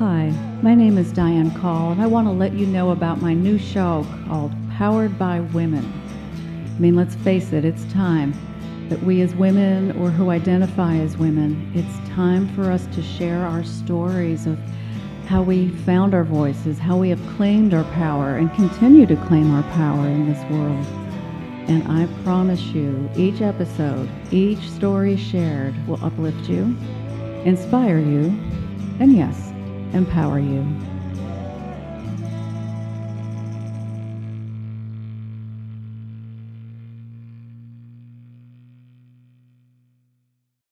Hi, my name is Diane Call, and I want to let you know about my new show called Powered by Women. I mean, let's face it, it's time that we as women or who identify as women, it's time for us to share our stories of how we found our voices, how we have claimed our power and continue to claim our power in this world. And I promise you, each episode, each story shared will uplift you, inspire you, and yes, empower you.